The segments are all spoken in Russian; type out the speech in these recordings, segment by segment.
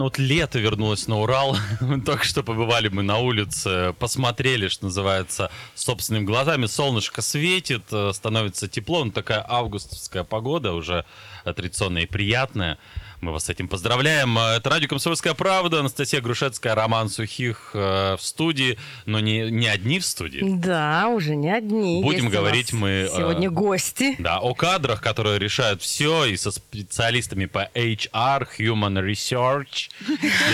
Ну вот лето вернулось на Урал. Только что побывали мы на улице, посмотрели, что называется, собственными глазами. Солнышко светит, э, становится тепло. Ну, такая августовская погода уже традиционная и приятная. Мы вас с этим поздравляем. Это радио «Комсомольская правда». Анастасия Грушецкая, Роман Сухих э, в студии. Но не, не одни в студии. Да, уже не одни. Будем Есть говорить мы... э, Сегодня гости. Да, о кадрах, которые решают все, и со специалистами по HR, Human Research.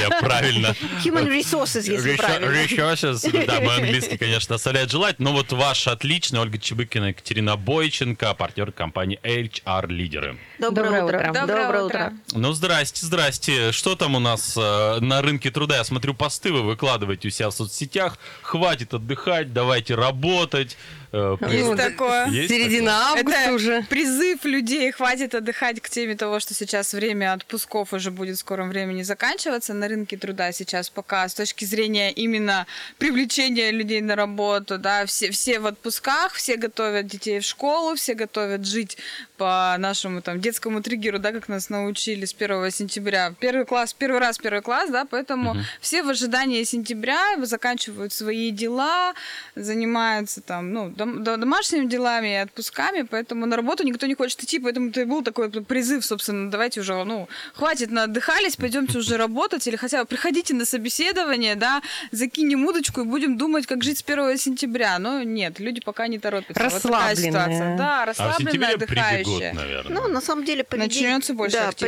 Я правильно... Human resources, если правильно. resources. Да, мой английский, конечно, оставляет желать. Но вот ваш отличный Ольга Чебыкина, Екатерина Бойченко, партнер компании HR Лидеры. Доброе, Доброе утро. утро. Доброе, утро. Ну, здрасте, здрасте. Что там у нас э, на рынке труда? Я смотрю, посты вы выкладываете у себя в соцсетях. Хватит отдыхать, давайте работать. Э, Есть такое. Есть Середина августа Это уже. призыв людей хватит отдыхать к теме того, что сейчас время отпусков уже будет в скором времени заканчиваться на рынке труда сейчас пока с точки зрения именно привлечения людей на работу, да, все, все в отпусках, все готовят детей в школу, все готовят жить по нашему там детскому триггеру, да, как нас научили с 1 сентября. Первый класс, первый раз первый класс, да, поэтому все в ожидании сентября заканчивают свои дела, занимаются там, ну, дом- до- домашними делами и отпусками, поэтому на работу никто не хочет идти, поэтому это и был такой призыв, собственно, давайте уже, ну, хватит, отдыхались, пойдемте уже работать, или хотя бы приходите на собеседование, да, закинем удочку и будем думать, как жить с 1 сентября. Но нет, люди пока не торопятся. Вот такая Расслабленные. ситуация. Да, А в расслабленные, сентябре прибегут, отдыхающие. наверное. Ну, на самом деле, поведен- Начнется больше да, любом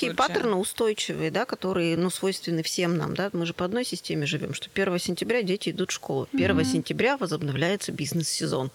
поведенческие паттерны устойчивые, да, которые, ну, свойственны всем нам, да. Мы же по одной системе живем, что 1 сентября дети идут в школу, 1 сентября возобновляется бизнес-сезон.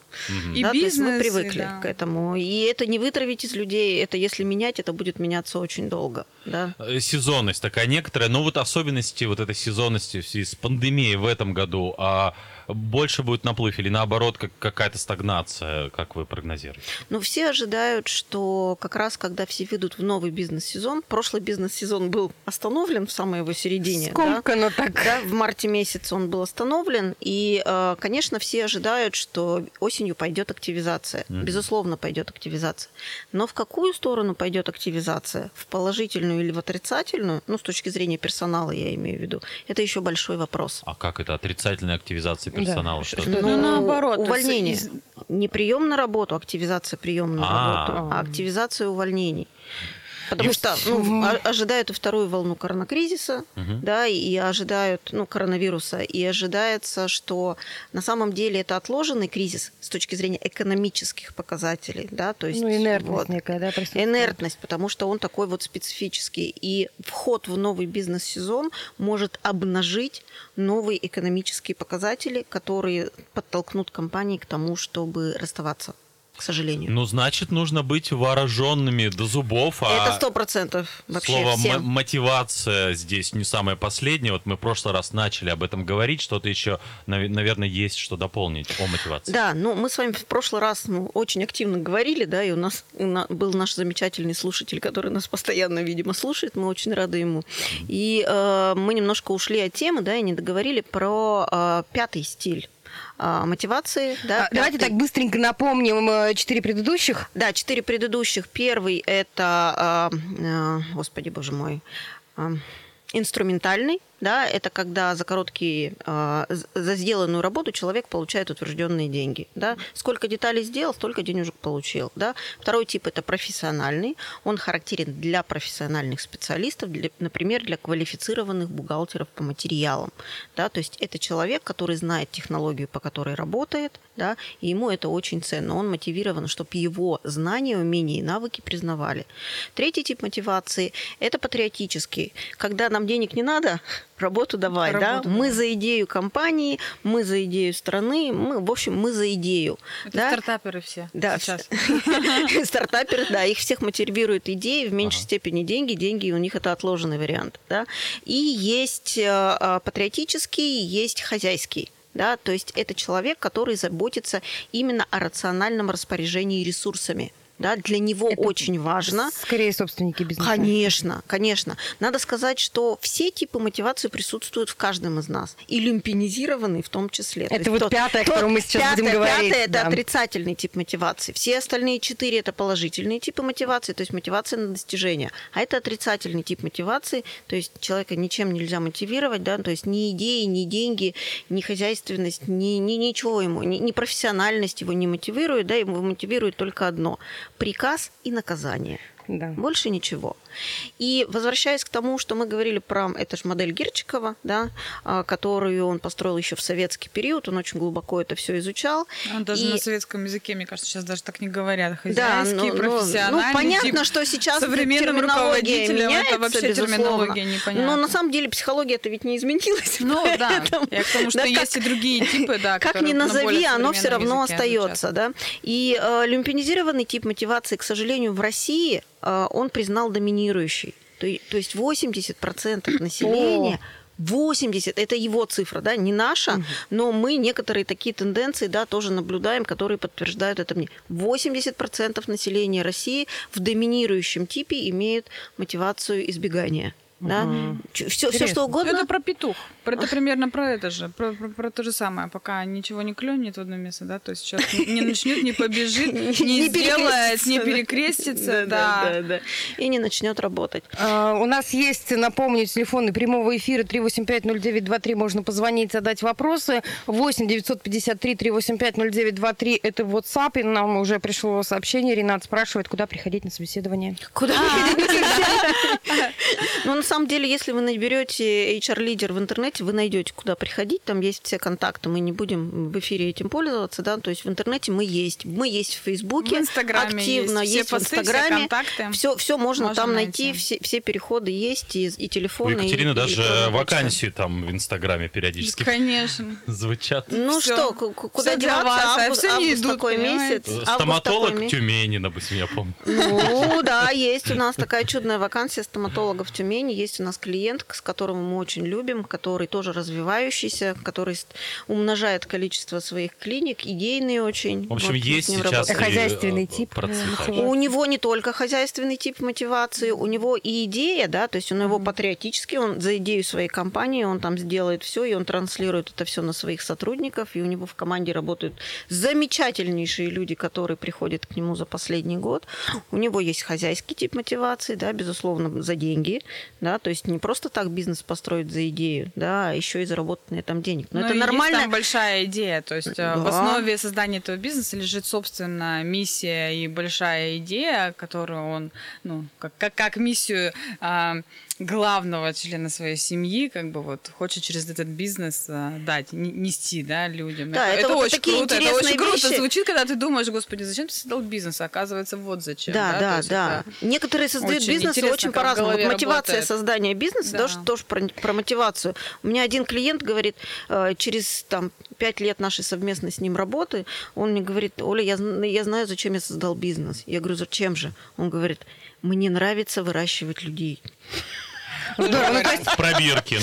И да, мы бизнес, и привыкли да. к этому. И это не вытравить из людей, это если менять, это будет меняться очень долго, да. Э, сезонность такая некоторая, но вот особенности вот этой сезонности в связи с пандемией в этом году, а больше будет наплыв или наоборот как какая-то стагнация, как вы прогнозируете? Ну, все ожидают, что как раз когда все ведут в новый бизнес-сезон, прошлый бизнес-сезон был остановлен в самой его середине. да. Скомкано так. Да, в марте месяце он был остановлен, и, э, конечно, все ожидают, что осенью пойдет активизация. Безусловно, пойдет активизация. Но в какую сторону пойдет активизация? В положительную или в отрицательную? Ну, с точки зрения персонала, я имею в виду. Это еще большой вопрос. А как это отрицательная активизация персонала? Что Что это? Ну, наоборот, Увольнение. из- Не прием на работу, активизация приема на А. работу, а активизация увольнений. Потому что ну, о- ожидают и вторую волну коронакризиса, да, и ожидают ну, коронавируса, и ожидается, что на самом деле это отложенный кризис с точки зрения экономических показателей, да, то есть Ну, инертность вот. некая, да, присутствует. Инертность, потому что он такой вот специфический. И вход в новый бизнес-сезон может обнажить новые экономические показатели, которые подтолкнут компании к тому, чтобы расставаться, к сожалению. Ну, значит, нужно быть вооруженными до зубов. а Это сто процентов вообще Слово всем. мотивация здесь не самое последнее. Вот мы в прошлый раз начали об этом говорить. Что-то еще, нав- наверное, есть что дополнить о мотивации. Да, ну мы с вами в прошлый раз ну, очень активно говорили, да, и у нас был наш замечательный слушатель, который нас постоянно, видимо, слушает, мы очень рады ему. И э, мы немножко ушли от темы, да, и не договорили про э, пятый стиль мотивации. Да, А, Давайте пятый. так быстренько напомним э, четыре предыдущих. Да, четыре предыдущих. Первый это, э, э, господи боже мой, инструментальный. Да, это когда за короткие, з- за сделанную работу человек получает утвержденные деньги. Да. Сколько деталей сделал, столько денежек получил. Да. Второй тип это профессиональный. Он характерен для профессиональных специалистов, для, например, для квалифицированных бухгалтеров по материалам. Да. То есть это человек, который знает технологию, по которой работает, да, и ему это очень ценно. Он мотивирован, чтобы его знания, умения и навыки признавали. Третий тип мотивации – это патриотический. Когда нам денег не надо, работу давай, да? Работу Мы за идею компании, мы за идею страны, мы, в общем, мы за идею. Это да? стартаперы все Да, сейчас. стартаперы, да, их всех мотивируют идеи, в меньшей степени деньги, деньги у них это отложенный вариант, да. И есть э, э, патриотический, есть хозяйский. Да, то есть это человек, который заботится именно о рациональном распоряжении ресурсами. Да, для него Это очень важно. Скорее собственники бизнеса. Конечно, конечно. Надо сказать, что все типы мотивации присутствуют в каждом из нас. И люмпинизированный в том числе. То Это есть вот тот- пятое, о котором мы сейчас пятое, будем говорить, Пятое – это да. отрицательный тип мотивации. Все остальные четыре – это положительные типы мотивации, то есть мотивация на достижение. А это отрицательный тип мотивации, то есть человека ничем нельзя мотивировать, да, то есть ни идеи, ни деньги, ни хозяйственность, ни, ни ничего ему, ни, ни профессиональность его не мотивирует, да, его мотивирует только одно – приказ и наказание. Да. Больше ничего. И возвращаясь к тому, что мы говорили про, это же модель Гирчикова, да, а, которую он построил еще в советский период, он очень глубоко это все изучал. Он даже И- на советском языке, мне кажется, сейчас даже так не говорят. Да, Хозяйский, ну, ну, профессиональный. ну, понятно, тип. что сейчас современным терминология руководителям меняется, это вообще безусловно. терминология непонятна. Но на самом деле психология-то ведь не изменилась. Ну да, я к тому, что да, есть как- и другие типы, да, Как ни на назови, оно все равно остается, да. И э, люмпинизированный тип мотивации, к сожалению, в России он признал доминирующий. То, и- то есть 80% населения 80, это его цифра, да, не наша, но мы некоторые такие тенденции, да, тоже наблюдаем, которые подтверждают это мне. 80% населения России в доминирующем типе имеют мотивацию избегания. Да? Все, все, Интересно. что угодно. Это про петух. Про- Это примерно про это же, про, про- про то же самое. Пока ничего не клюнет в одно место, да, то есть сейчас не начнет, не побежит, не сделает, не перекрестится, да. да. И не начнет работать. А, У нас есть, напомню, телефоны прямого эфира 3850923. Можно позвонить, задать вопросы. 8 953 385 0923 это WhatsApp. И нам уже пришло сообщение. Ренат спрашивает, куда приходить на собеседование. Куда Ну, на самом деле, если вы наберете HR-лидер в интернете, вы найдете, куда приходить. Там есть все контакты. Мы не будем в эфире этим пользоваться, да. То есть в интернете мы есть. Мы есть в Фейсбуке. В Инстаграме активно есть. Все есть в все Инстаграме. контакты. Все, все можно, Можно там найти. найти. Все, все переходы есть и, и У телефоны. Екатерины и- и даже почта. вакансии там в Инстаграме периодически Конечно. звучат. Ну Всё. что, ку- ку- куда для деваться? вас, а Август, всё не август идут, такой понимаете? месяц. Стоматолог такой ме- Тюмени, допустим, я помню. Ну да, есть у нас такая чудная вакансия стоматолога в Тюмени. Есть у нас клиент, с которым мы очень любим, который тоже развивающийся, который умножает количество своих клиник, идейный очень. В общем, Вот есть с ним сейчас и, Хозяйственный э, тип, э, У него не только хозяйственный тип мотивации, у него и идея, да, то есть у него патриотический, он за идею своей компании, он там сделает все, и он транслирует это все на своих сотрудников, и у него в команде работают замечательнейшие люди, которые приходят к нему за последний год. У него есть хозяйский тип мотивации, да, безусловно, за деньги, да, то есть не просто так бизнес построить за идею, да, а еще и заработать на этом денег. Но, Но это есть нормально. там большая идея. То есть э, в Да. основе создания этого бизнеса лежит, собственно, миссия и большая идея, которую он, ну, как, как, как миссию а, главного члена своей семьи, как бы вот хочет через этот бизнес а, дать, не- нести, да, людям. Да, это вот очень такие круто, это очень круто вещи. звучит, когда ты думаешь, господи, зачем ты создал бизнес? А оказывается, вот зачем. Да, да, да. это- Некоторые создают очень интересно, очень по-разному. Вот мотивация работает. создания бизнеса, Да. тоже, тоже про, про мотивацию. У меня один клиент говорит, э, через там пять лет нашей совместной с ним работы, он мне говорит, Оля, я, я знаю, зачем я создал бизнес. Я говорю, зачем же? Он говорит, мне нравится выращивать людей. В пробирке.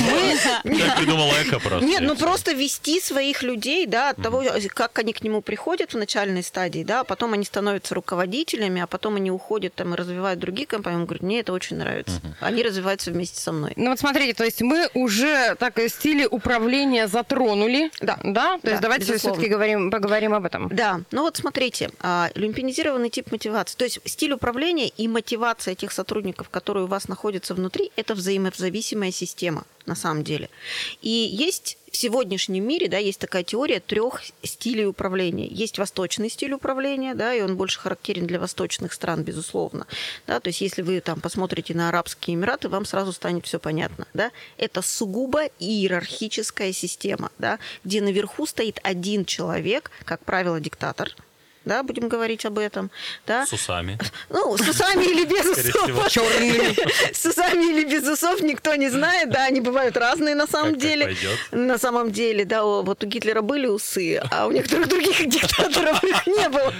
Ну, как придумал Эко просто. Нет, ну просто вести своих людей, да, от того, как они к нему приходят в начальной стадии, да, а потом они становятся руководителями, а потом они уходят там и развивают другие компании. Он говорит, мне это очень нравится. Они развиваются вместе со мной. Ну вот смотрите, то есть мы уже так стили управления затронули. Да. Да? То есть давайте все-таки говорим, поговорим об этом. Да, ну вот смотрите, а, люмпинизированный тип мотивации, то есть стиль управления и мотивация этих сотрудников, которые у вас находятся внутри, это взаимозависимая система на самом деле. И есть в сегодняшнем мире, да, есть такая теория трех стилей управления. Есть восточный стиль управления, да, и он больше характерен для восточных стран, безусловно. Да, то есть если вы там посмотрите на Арабские Эмираты, вам сразу станет все понятно. Да? Это сугубо иерархическая система, да, где наверху стоит один человек, как правило, диктатор, да, будем говорить об этом, да. С усами. Ну, с усами или без усов. Черными. С усами или без усов никто не знает, да, они бывают разные на самом деле. пойдет. На самом деле, да, вот у Гитлера были усы, а у некоторых других диктаторов их не было.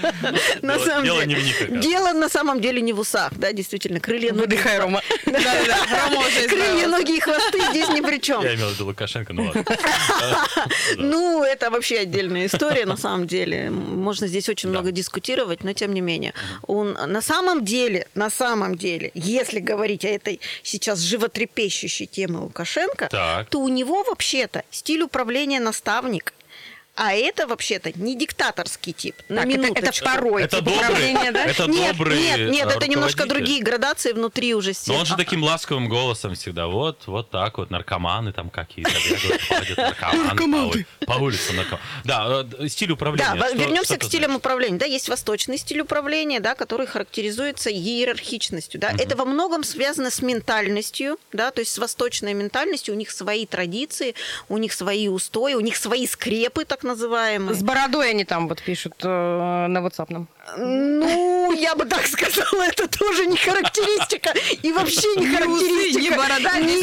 На Дело- самом дело деле. не в них. Дело на самом деле не в усах, да, действительно, крылья, ноги. Выдыхай, Рома. Крылья, ноги и хвосты здесь ни при чем. Я имел в виду Лукашенко, ну ладно. Ну, это вообще отдельная история, на самом деле. Можно здесь очень немного Да. дискутировать, но тем не менее. Он, на самом деле, на самом деле, если говорить о этой сейчас животрепещущей теме Лукашенко, Так. то у него вообще-то стиль управления наставник. А это вообще-то не диктаторский тип. На Так, это, это второй Это тип добрый, управления, да? это нет, добрый нет, нет, это немножко другие градации внутри уже Но стиля. он же таким ласковым голосом всегда. Вот, вот так вот, наркоманы там какие-то наркоманы по ули- по улицам. наркоманы. Да, э, стиль управления. Да, вернемся к стилям управления. Да, есть восточный стиль управления, да, который характеризуется иерархичностью. Да. Это во многом связано с ментальностью, да, то есть с восточной ментальностью. У них свои традиции, у них свои устои, у них свои скрепы, так называемые. С бородой они там вот пишут э, на WhatsApp. Ну, я бы так сказала, это тоже не характеристика. И вообще не характеристика. ни борода, не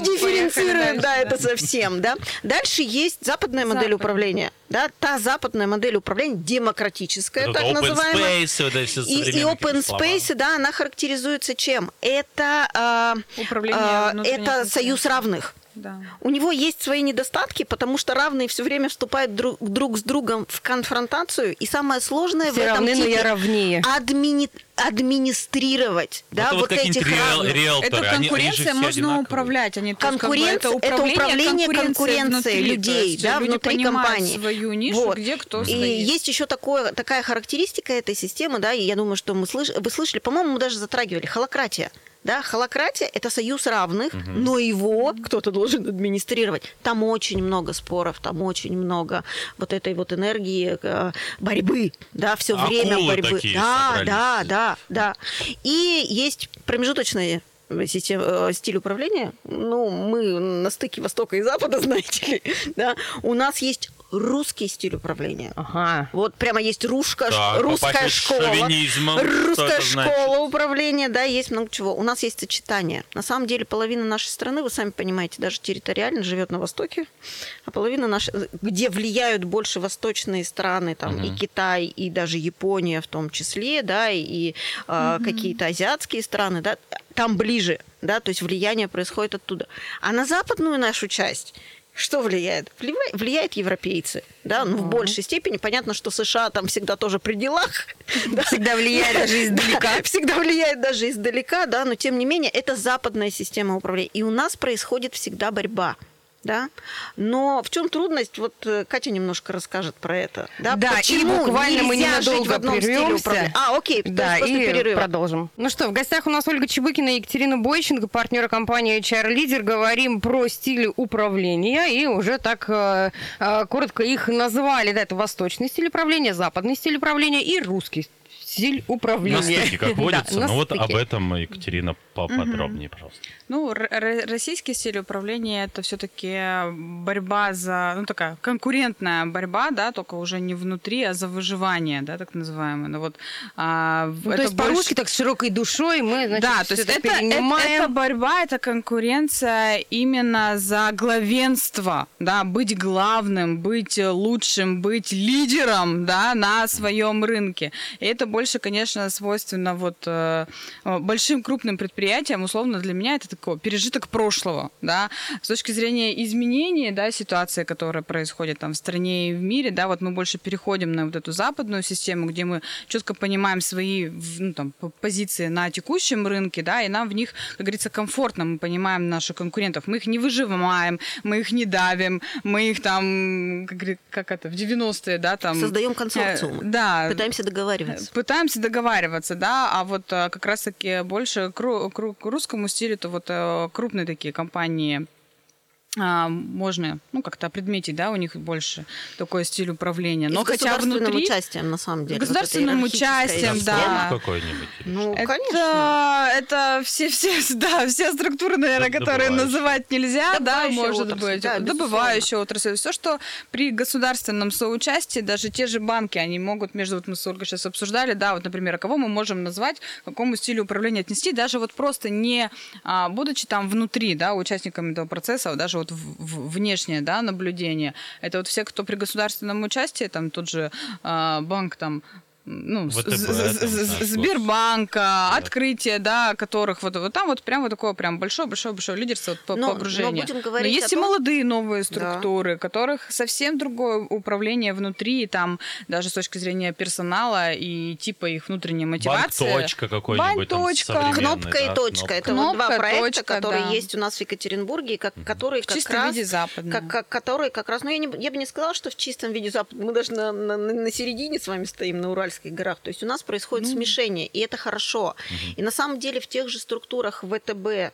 дифференцирует, да, это совсем, да. Дальше есть западная модель управления. Да, та западная модель управления демократическая, так open называемая. И, open space, да, она характеризуется чем? Это, а, а, это союз равных. Да. У него есть свои недостатки, потому что равные все время вступают друг, друг с другом в конфронтацию. И самое сложное в Все этом равны, но типе я равнее. админи- администрировать, да, Это вот, вот этих риэлторы, Это они- они конкуренция, все можно одинаковые. управлять. Они, то есть, как бы, Конкуренция это это управление, управление конкуренцией людей, есть да, люди внутри компании. свою нишу, Вот. где кто И стоит. есть еще такое, такая характеристика этой системы, да, и я думаю, что мы слыш... вы слышали, по-моему, мы даже затрагивали, холократия. Да, холократия – это союз равных, но его кто-то должен администрировать. Там очень много споров, там очень много вот этой вот энергии э, борьбы, да, все время Акулы борьбы. такие да, собрались. да, да, да. И есть промежуточные э, стиль управления. Ну, мы на стыке Востока и Запада, знаете ли, да. У нас есть русский стиль управления. Ага. Вот прямо есть русская, Так, русская школа. Русская школа управления, да, есть много чего. У нас есть сочетание. На самом деле половина нашей страны, вы сами понимаете, даже территориально живет на Востоке, а половина нашей, где влияют больше восточные страны, там и Китай, и даже Япония в том числе, да, и э, какие-то азиатские страны, да, там ближе, да, то есть влияние происходит оттуда. А на западную нашу часть что влияет? Влияет, европейцы, да, ну, в большей степени. Понятно, что США там всегда тоже при делах. да. Всегда влияет даже издалека. Да, всегда влияет даже издалека, да, но тем не менее это западная система управления. И у нас происходит всегда борьба. Да? Но в чем трудность? Вот э, Катя немножко расскажет про это. Да, Да, Почему и буквально мы жить в ненадолго одном прервемся. А, окей, Да, и перерыва. продолжим. Ну что, в гостях у нас Ольга Чебыкина и Екатерина Бойченко, партнеры компании HR Leader. Говорим про стили управления и уже так э, э, коротко их назвали. Да, это восточный стиль управления, западный стиль управления и русский стиль управления. На стыке, как водится. ну вот об этом, Екатерина, поподробнее, пожалуйста. Ну, российский стиль управления это все-таки борьба за, ну такая конкурентная борьба, да, только уже не внутри, а за выживание, да, так называемое. Ну вот. а, Ну, то есть больше- по-русски так с широкой душой мы, значит, да, то есть это это, это борьба, это конкуренция именно за главенство, да, быть главным, быть лучшим, быть лидером, да, на своем рынке. И это больше, конечно, свойственно вот э, большим крупным предприятиям. Условно для меня это такой пережиток прошлого, да. С точки зрения изменений, да, ситуации, которая происходит там в стране и в мире, да, вот мы больше переходим на вот эту западную систему, где мы четко понимаем свои ну, там, позиции на текущем рынке, да, и нам в них, как говорится, комфортно, мы понимаем наших конкурентов, мы их не выжимаем, мы их не давим, мы их там, как, как это, в 90-е, да, там... Создаем э, консорциумы. Да. Пытаемся договариваться. Пытаемся договариваться, да, а вот э, как раз-таки больше к русскому стилю, то вот э, крупные такие компании а, можно, ну, как-то опредметить, да, у них больше такой стиль управления. Но И с хотя государственным внутри... участием, на самом деле. Государственным вот участием, да. Какой-нибудь. Ну, Это, конечно. это все, все, да, все структуры, наверное, Д- которые называть нельзя, да, Добывающая может отрасль, быть, да, добывающая отрасль. Все, что при государственном соучастии, даже те же банки, они могут между, вот мы с Ольгой сейчас обсуждали, да, вот, например, а кого мы можем назвать, к какому стилю управления отнести, даже вот просто не а, будучи там внутри, да, участниками этого процесса, даже вот в- в- внешнее, да, наблюдение. Это вот все, кто при государственном участии, там тот же а, банк там ну, ВТБ там, Сбербанка, открытие, да, которых вот, вот там вот прям вот такое прям большое-большое-большое лидерство по, Но- по но будем есть и молодые новые структуры, которых совсем другое управление внутри, там даже с точки зрения персонала и типа их внутренней мотивации. Банк-точка какой-нибудь там Банк-точка. Кнопка и точка. кнопка. Это вот два Кнопка, проекта, точка, которые да. есть у нас в Екатеринбурге, как, которые В как чистом раз... виде западного. Как, как- которые как раз... Ну, я, не, я бы не сказала, что в чистом виде запада. Мы даже на, на, на середине с вами стоим, на Уральских горах. То есть у нас происходит Ну. смешение, и это хорошо. И на самом деле в тех же структурах ВТБ, э,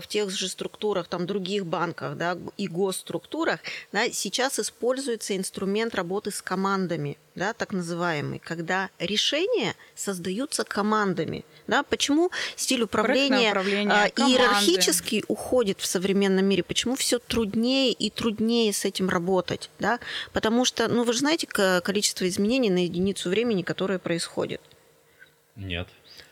в тех же структурах, там, других банках, да, и госструктурах, да, сейчас используется инструмент работы с командами, да, так называемый, когда решения создаются командами. Да, почему стиль управления, управление, а, команды. иерархически уходит в современном мире? Почему все труднее и труднее с этим работать? Да? Потому что, ну, вы же знаете ко- количество изменений на единицу времени, которое происходит. Нет.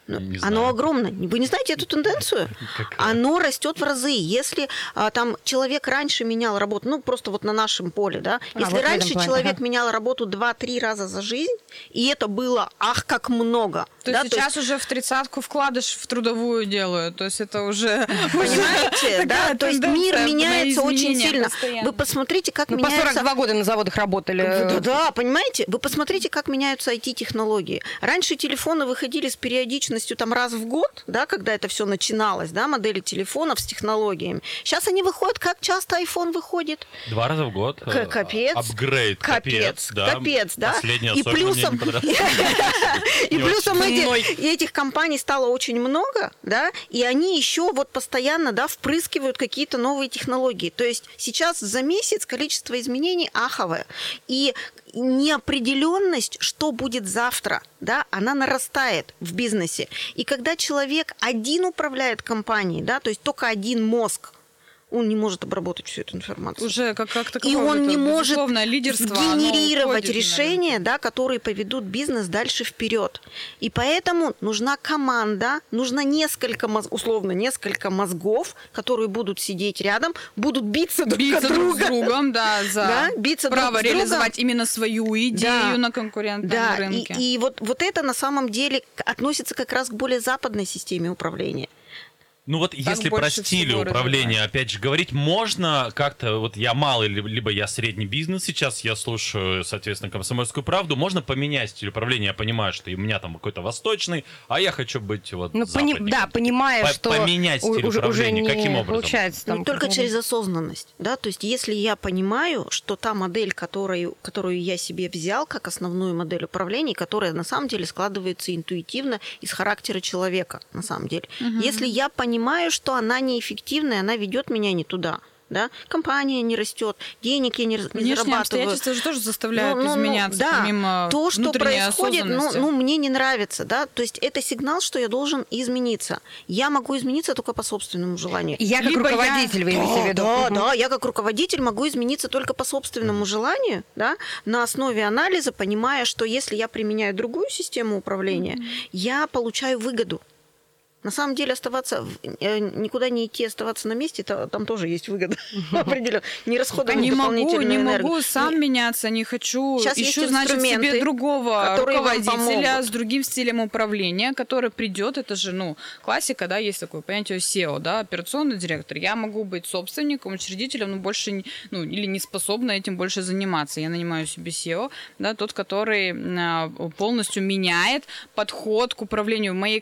Ну, не Оно знаю. огромное. Вы не знаете эту тенденцию? Какая? Оно растет в разы. Если а, там человек раньше менял работу, ну просто вот на нашем поле, да, А, если вот раньше плане, человек ага. менял работу 2-3 раза за жизнь, и это было ах как много. То да, есть сейчас уже в тридцатку вкладыш в трудовую делают. То есть это уже... Понимаете, да? То есть мир меняется очень сильно. Вы посмотрите, как Мы по меняется... 42 года на заводах работали. Да, да, понимаете? Вы посмотрите, как меняются IT-технологии. Раньше телефоны выходили с периодичностью там раз в год, да, когда это все начиналось, да, модели телефонов с технологиями. Сейчас они выходят, как часто iPhone выходит? Два раза в год. Э, капец. Апгрейд. Капец, да. капец, да. Последний И плюсом, и плюсом Мной. этих компаний стало очень много, да, и они еще вот постоянно, да, впрыскивают какие-то новые технологии. То есть сейчас за месяц количество изменений аховое. И неопределенность, что будет завтра, да, она нарастает в бизнесе. И когда человек один управляет компанией, да, то есть только один мозг, он не может обработать всю эту информацию. Уже как, как и таковое он вот не может генерировать решения, да, которые поведут бизнес дальше вперед. И поэтому нужна команда, нужно несколько, условно, несколько мозгов, которые будут сидеть рядом, будут биться друг Биться друг с другом, да, за Да, биться друг право с другом. реализовать именно свою идею Да. на конкурентном Да, и, рынке. и вот, вот это на самом деле относится как раз к более западной системе управления. Ну вот если про стили управления, опять же, говорить, можно как-то, вот я малый, ли- либо я средний бизнес, сейчас я слушаю, соответственно, комсомольскую правду, можно поменять стиль управления, я понимаю, что у меня там какой-то восточный, а я хочу быть вот Ну, пони- да, понимая, По- что поменять стиль уже, уже управления, не каким образом? получается. Ну, там только как-то. через осознанность, да, то есть если я понимаю, что та модель, которую, которую я себе взял как основную модель управления, которая на самом деле складывается интуитивно из характера человека, на самом деле. Если я понимаю, что она неэффективная, она ведет меня не туда, да, компания не растет, денег я не, Внешние зарабатываю. обстоятельства же тоже заставляют Ну, ну, ну, изменяться, да, помимо то, что происходит, ну, ну, мне не нравится, да, то есть это сигнал, что я должен измениться. Я могу измениться только по собственному желанию. Я как Либо я- руководитель, вы имеете в виду? Да, Мгм. да, я как руководитель могу измениться только по собственному желанию, да, на основе анализа, понимая, что если я применяю другую систему управления, я получаю выгоду. На самом деле оставаться, э, никуда не идти, оставаться на месте, то- там тоже есть выгода определенно. Не расходовать не могу, не могу сам меняться, не хочу. Ищу, значит, себе другого руководителя с другим стилем управления, который придет. Это же, ну, классика, да, есть такое понятие SEO, да, операционный директор. Я могу быть собственником, учредителем, но больше, ну, или не способна этим больше заниматься. Я нанимаю себе SEO, да, тот, который а, полностью меняет подход к управлению моей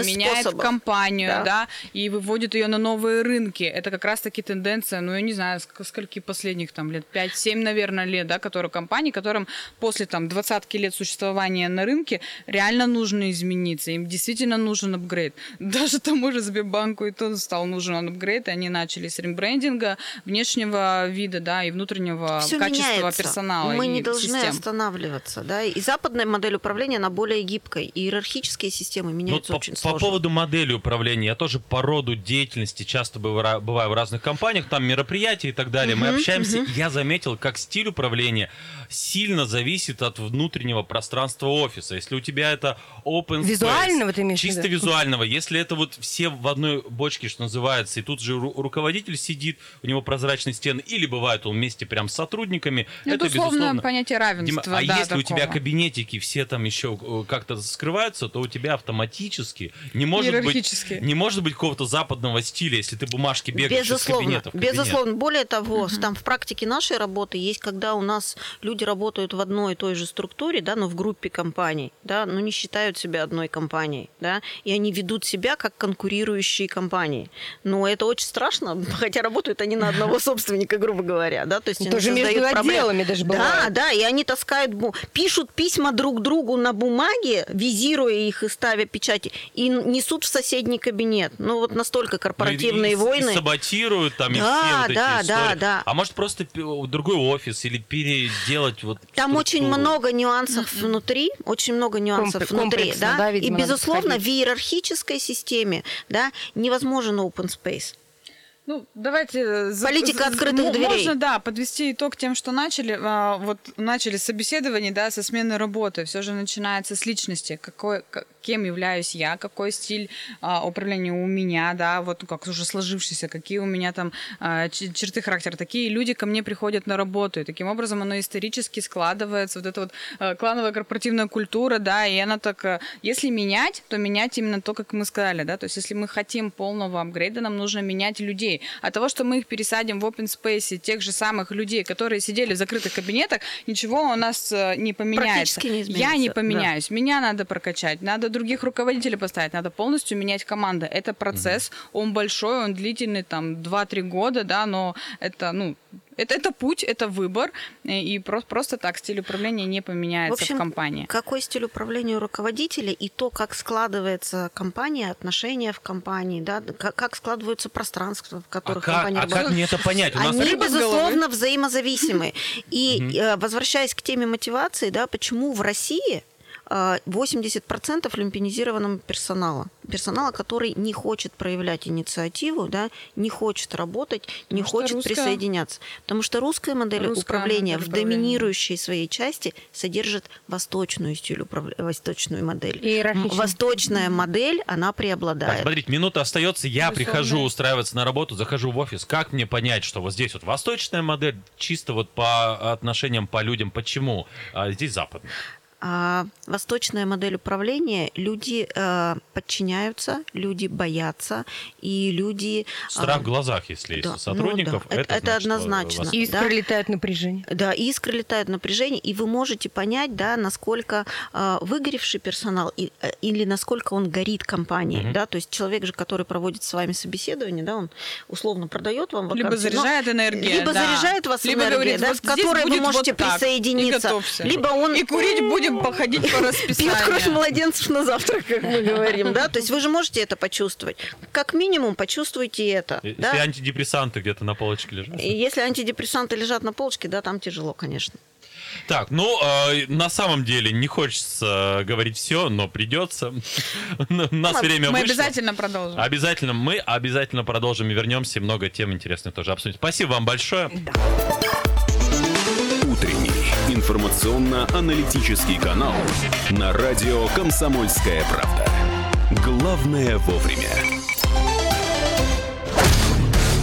из меняет способов. компанию, Да. да, и выводит ее на новые рынки. Это как раз-таки тенденция, ну, я не знаю, ск- скольки последних там лет, 5-7, наверное, лет, да, которые компании, которым после там двадцатки лет существования на рынке реально нужно измениться, им действительно нужен апгрейд. Даже тому же Сбербанку и то стал нужен апгрейд, и они начали с рембрендинга внешнего вида, да, и внутреннего Всё качества меняется. персонала Мы и не должны систем. останавливаться, да. И западная модель управления она более гибкая, и иерархические системы Ну, меняются по, очень по сложно. поводу модели управления, я тоже по роду деятельности часто быва- бываю в разных компаниях, там мероприятия и так далее. Мы общаемся. Я заметил, как стиль управления сильно зависит от внутреннего пространства офиса. Если у тебя это open space, Визуального ты имеешь чисто виду? визуального. Если это вот все в одной бочке, что называется, и тут же ру- руководитель сидит, у него прозрачные стены, или бывает он вместе прям с сотрудниками, Ну, это безусловно. понятие равенства. Дима, а да, если у тебя такого. кабинетики все там еще э, как-то скрываются, то у тебя автоматически не может быть Иерархически. не может быть какого-то западного стиля, если ты бумажки бегаешь из Безусловно, кабинета в кабинет. безусловно. Более того, там в практике нашей работы есть, когда у нас люди работают в одной и той же структуре, да, но в группе компаний, да, но не считают себя одной компанией, да, и они ведут себя как конкурирующие компании. Но это очень страшно, хотя работают они на одного собственника, грубо говоря, да, то есть они Тоже между создают проблемы. отделами даже Да, бывает. да, и они таскают, пишут письма друг другу на бумаге, визируя их и ставя печати, и несут в соседний кабинет. Ну вот настолько Ну, и- корпоративные и- и войны. саботируют там и Да, все вот эти да, да, истории. да. А может просто другой офис или переделать вот Там очень много нюансов внутри, очень много нюансов Комплекс- внутри, да. да, и видимо, надо безусловно в иерархической системе, да, невозможен open space. Ну, давайте... э, Политика за- открытых мо- дверей. Можно, да, подвести итог тем, что начали. а, Вот начали с собеседований, да, со смены работы. Все же начинается с личности. Какой, кем являюсь я, какой стиль а, управления у меня, да, вот как уже сложившийся, какие у меня там а, черты характера. Такие люди ко мне приходят на работу. И таким образом оно исторически складывается. Вот эта вот а, клановая корпоративная культура, да, и она так... а, Если менять, то менять именно то, как мы сказали, да, то есть если мы хотим полного апгрейда, нам нужно менять людей. От того, что мы их пересадим в open space, тех же самых людей, которые сидели в закрытых кабинетах, ничего у нас э, не поменяется. Практически не Я изменится, не да. поменяюсь, меня надо прокачать, надо других руководителей поставить, надо полностью менять команду. Это процесс, он большой, он длительный, там, 2-3 года, да, но это, ну, это, это путь, это выбор, и просто, просто так стиль управления не поменяется в, общем, компании. Какой стиль управления у руководителя и то, как складывается компания, отношения в компании, да, как, как складываются пространства, в А которых как, компания а работает. как мне это понять? У нас Они, безусловно, взаимозависимы. И э, возвращаясь к теме мотивации, да, почему в России 80% люмпинизированного персонала. Персонала, который не хочет проявлять инициативу, да, не хочет работать, не Потому хочет русская- присоединяться. Потому что русская модель Русская управления модель в управления. доминирующей своей части содержит восточную стиль управля- восточную модель. Иерархичную. Восточная модель, она Так, преобладает. смотрите, минута остается, я Безусловно. прихожу устраиваться на работу, захожу в офис. Как мне понять, что вот здесь вот восточная модель, чисто вот по отношениям по людям, почему? А здесь западная. А, восточная модель управления, люди э, подчиняются, люди боятся, и люди... Страх а, в глазах, если есть да, у сотрудников, ну да, это, это значит, однозначно. вас- И Да. пролетает напряжение. Да, искры летают напряжение, и вы можете понять, да, насколько э, выгоревший персонал э, или насколько он горит компанией, Мгм. да, то есть человек же, который проводит с вами собеседование, да, он условно продает вам Либо вакансию, но- заряжает энергией, либо да. заряжает вас Либо энергией, говорит, да, вот здесь которой вы будет можете вот присоединиться, готовься. либо он И курить будем походить по расписанию. Пьет кровь младенцев на завтрак, как мы говорим, да? То есть вы же можете это почувствовать. Как минимум почувствуйте это, Если да? антидепрессанты где-то на полочке лежат. И если антидепрессанты лежат на полочке, да, там тяжело, конечно. Так, ну, э, на самом деле не хочется говорить все, но придется. У нас время Мы вышло. обязательно продолжим. Обязательно мы обязательно продолжим и вернемся, много тем интересных тоже обсудим. Спасибо вам большое. Утренний информационно-аналитический канал на радио «Комсомольская правда». Главное вовремя.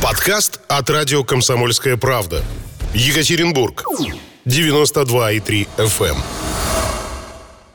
Подкаст от радио «Комсомольская правда». Екатеринбург. 92,3 FM.